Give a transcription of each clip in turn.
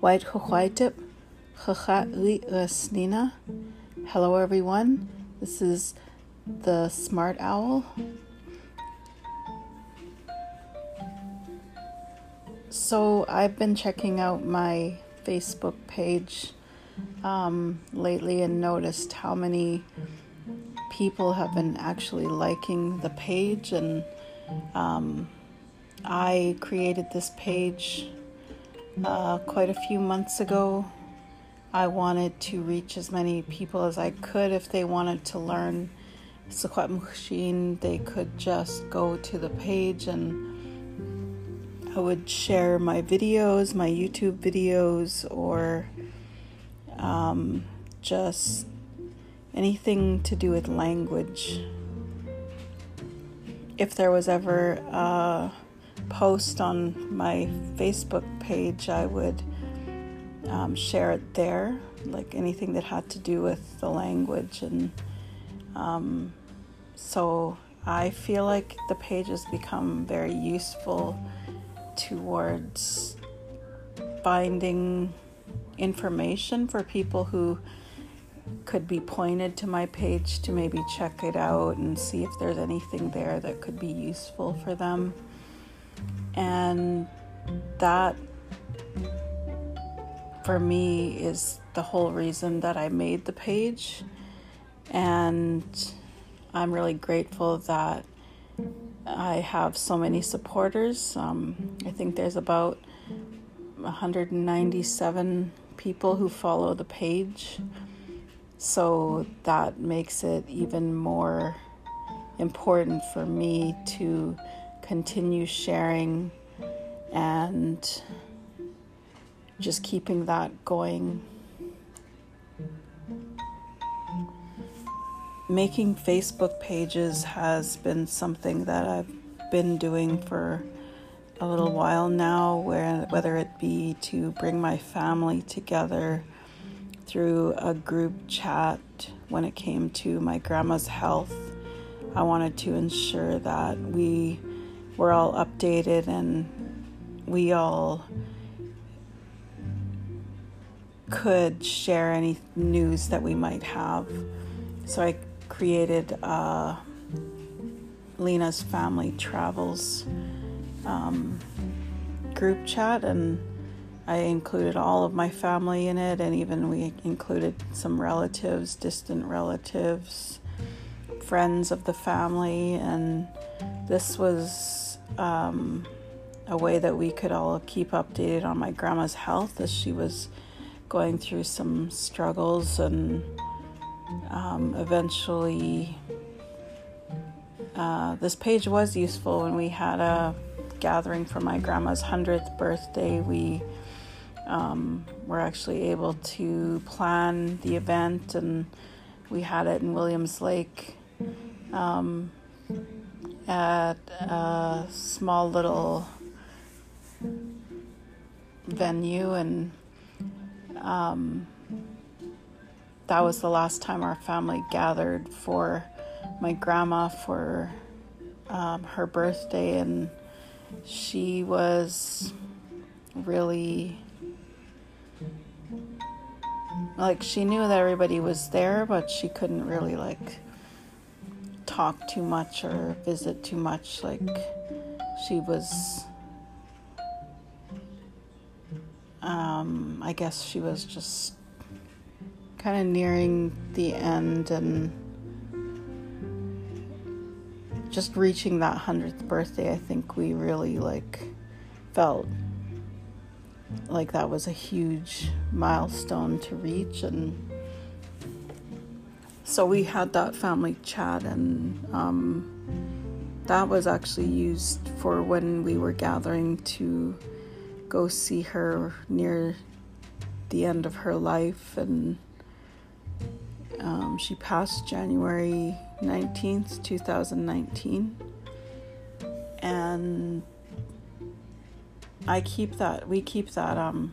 White Huaitip, Resnina. Hello, everyone. This is the Smart Owl. So, I've been checking out my Facebook page um, lately and noticed how many people have been actually liking the page. And um, I created this page uh, quite a few months ago. I wanted to reach as many people as I could if they wanted to learn Secwepemc they could just go to the page and I would share my videos, my YouTube videos, or um, just anything to do with language. If there was ever a post on my Facebook page, I would um, share it there, like anything that had to do with the language. And um, so I feel like the page has become very useful towards finding information for people who could be pointed to my page to maybe check it out and see if there's anything there that could be useful for them. And that, for me, is the whole reason that I made the page. And I'm really grateful that I have so many supporters. Um, I think there's about 197 people who follow the page. So that makes it even more important for me to continue sharing and just keeping that going. Making Facebook pages has been something that I've been doing for a little while now, where whether it be to bring my family together through a group chat when it came to my grandma's health. I wanted to ensure that we were all updated and we all could share any news that we might have. So I created uh, Lena's Family Travels um, group chat, and I included all of my family in it, and even we included some relatives, distant relatives, friends of the family, and this was um, a way that we could all keep updated on my grandma's health as she was going through some struggles and um, eventually uh, this page was useful. When we had a gathering for my grandma's 100th birthday, we um, were actually able to plan the event and we had it in Williams Lake um, at a small little venue and um, that was the last time our family gathered for my grandma for um, her birthday and she was really like she knew that everybody was there but she couldn't really like talk too much or visit too much like she was um, i guess she was just kind of nearing the end and just reaching that 100th birthday, I think we really like felt like that was a huge milestone to reach and so we had that family chat and um, that was actually used for when we were gathering to go see her near the end of her life and um, she passed January 19th, 2019. And I keep that, we keep that um,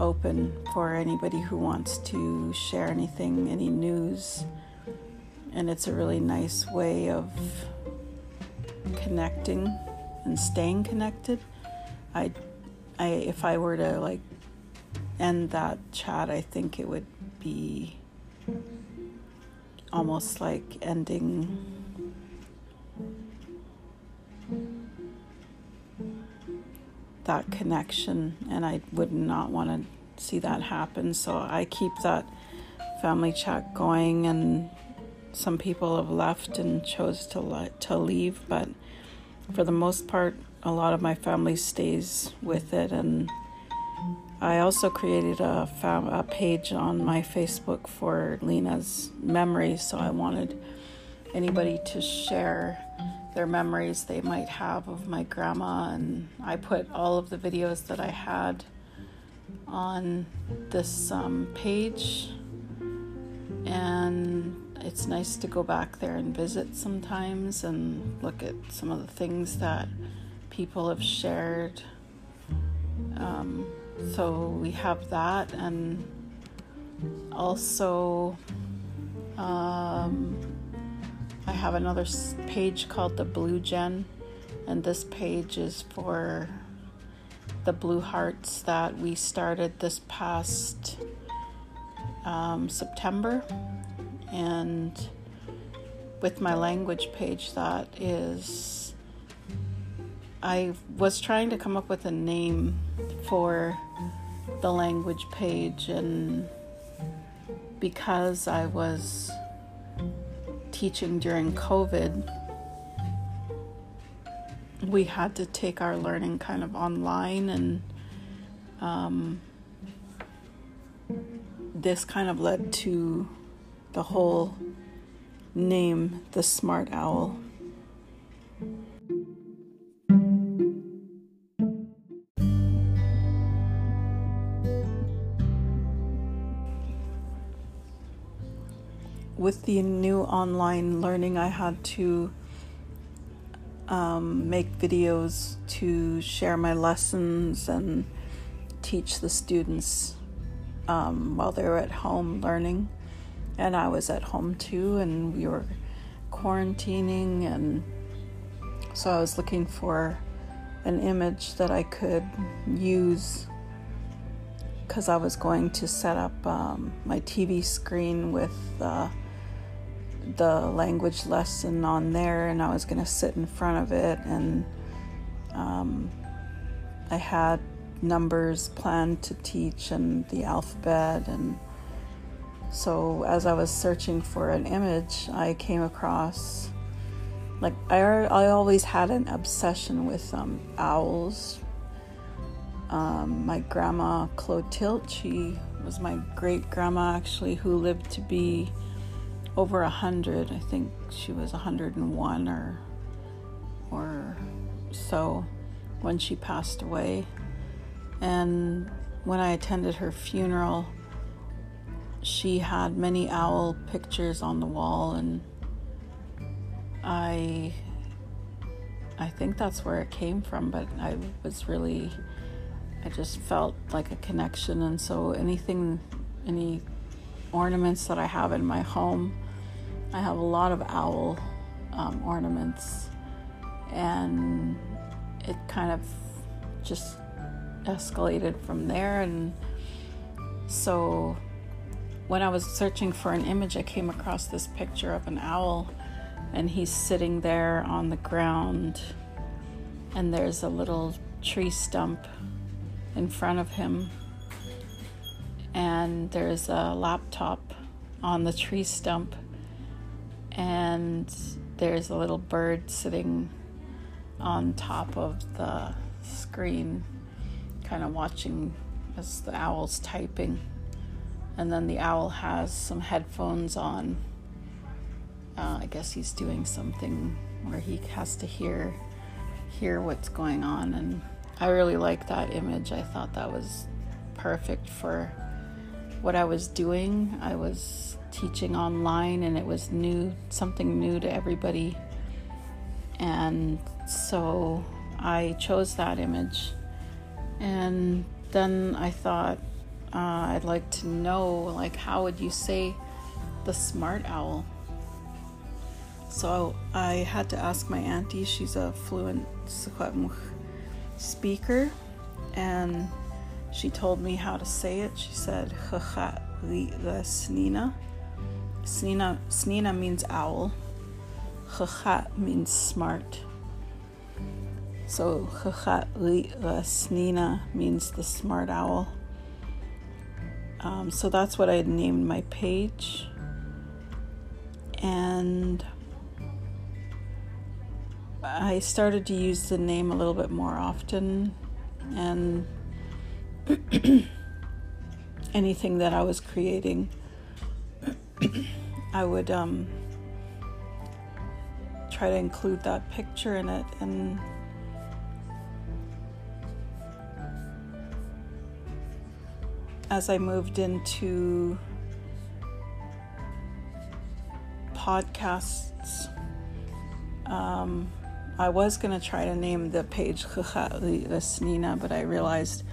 open for anybody who wants to share anything, any news. And it's a really nice way of connecting and staying connected. I, I, if I were to like end that chat, I think it would be almost like ending that connection, and I would not want to see that happen. So I keep that family chat going, and some people have left and chose to let, to leave, but for the most part, a lot of my family stays with it, and I also created a, fam- a page on my Facebook for Lena's memories, so I wanted anybody to share their memories they might have of my grandma. And I put all of the videos that I had on this um, page. And it's nice to go back there and visit sometimes and look at some of the things that people have shared. Um, so we have that, and also um, I have another page called the Blue Gen, and this page is for the Blue Hearts that we started this past um, September, and with my language page, that is. I was trying to come up with a name for the language page, and because I was teaching during COVID, we had to take our learning kind of online, and um, this kind of led to the whole name, the Smart Owl. With the new online learning, I had to um, make videos to share my lessons and teach the students um, while they were at home learning. And I was at home too, and we were quarantining, and so I was looking for an image that I could use because I was going to set up um, my TV screen with. Uh, the language lesson on there, and I was going to sit in front of it, and um, I had numbers planned to teach and the alphabet, and so as I was searching for an image, I came across like I I always had an obsession with um, owls. Um, my grandma Clotilde, she was my great grandma actually, who lived to be over a hundred. I think she was 101 or or so when she passed away. And when I attended her funeral, she had many owl pictures on the wall and I I think that's where it came from, but I was really I just felt like a connection and so anything any ornaments that I have in my home I have a lot of owl um, ornaments, and it kind of just escalated from there. And so when I was searching for an image, I came across this picture of an owl, and he's sitting there on the ground, and there's a little tree stump in front of him, and there's a laptop on the tree stump and there's a little bird sitting on top of the screen, kind of watching as the owl's typing. And then the owl has some headphones on. Uh, I guess he's doing something where he has to hear hear what's going on and I really like that image. I thought that was perfect for what I was doing. I was teaching online and it was new, something new to everybody. And so I chose that image. And then I thought uh, I'd like to know, like, how would you say the smart owl? So I had to ask my auntie. She's a fluent Secwepemc speaker, and she told me how to say it. She said, Snina. Snina, Snina means owl. Chachat means smart. So Chachat Snina means the smart owl. Um, so that's what I had named my page. And I started to use the name a little bit more often. And anything that I was creating, I would um, try to include that picture in it and as I moved into podcasts, um, I was going to try to name the page Snina, but I realized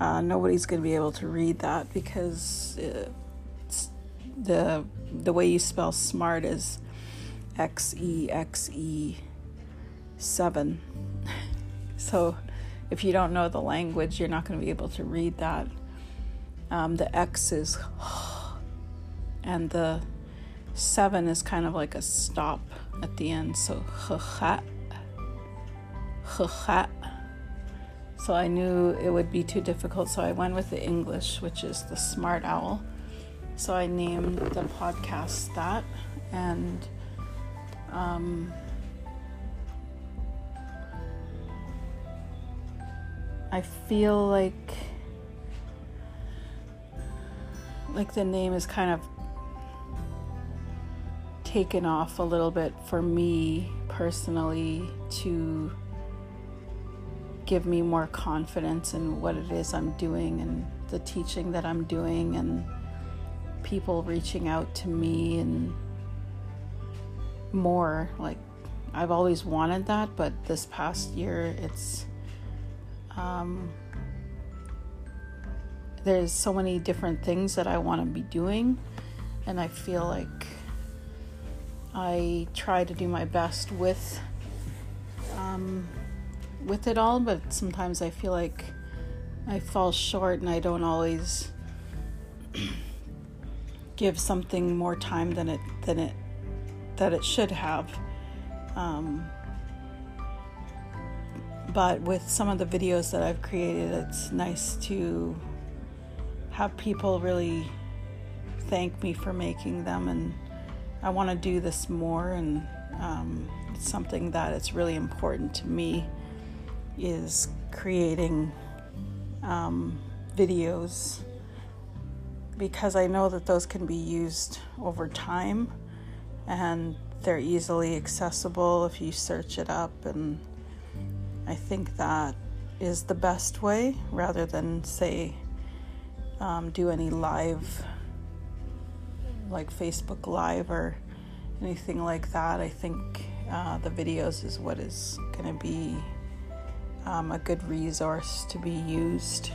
uh, nobody's going to be able to read that because the the way you spell smart is X E X E seven. So if you don't know the language, you're not going to be able to read that. Um, the X is and the seven is kind of like a stop at the end. So so I knew it would be too difficult, so I went with the English, which is the smart owl. So I named the podcast that, and um, I feel like like the name is kind of taken off a little bit for me personally to give me more confidence in what it is I'm doing and the teaching that I'm doing and people reaching out to me and more. Like I've always wanted that but this past year it's um, there's so many different things that I want to be doing and I feel like I try to do my best with um, with it all, but sometimes I feel like I fall short and I don't always give something more time than it than it that it should have. Um, but with some of the videos that I've created, it's nice to have people really thank me for making them, and I want to do this more. And um, it's something that it's really important to me is creating um, videos because I know that those can be used over time and they're easily accessible if you search it up. And I think that is the best way rather than, say, um, do any live, like Facebook Live or anything like that. I think uh, the videos is what is going to be um, a good resource to be used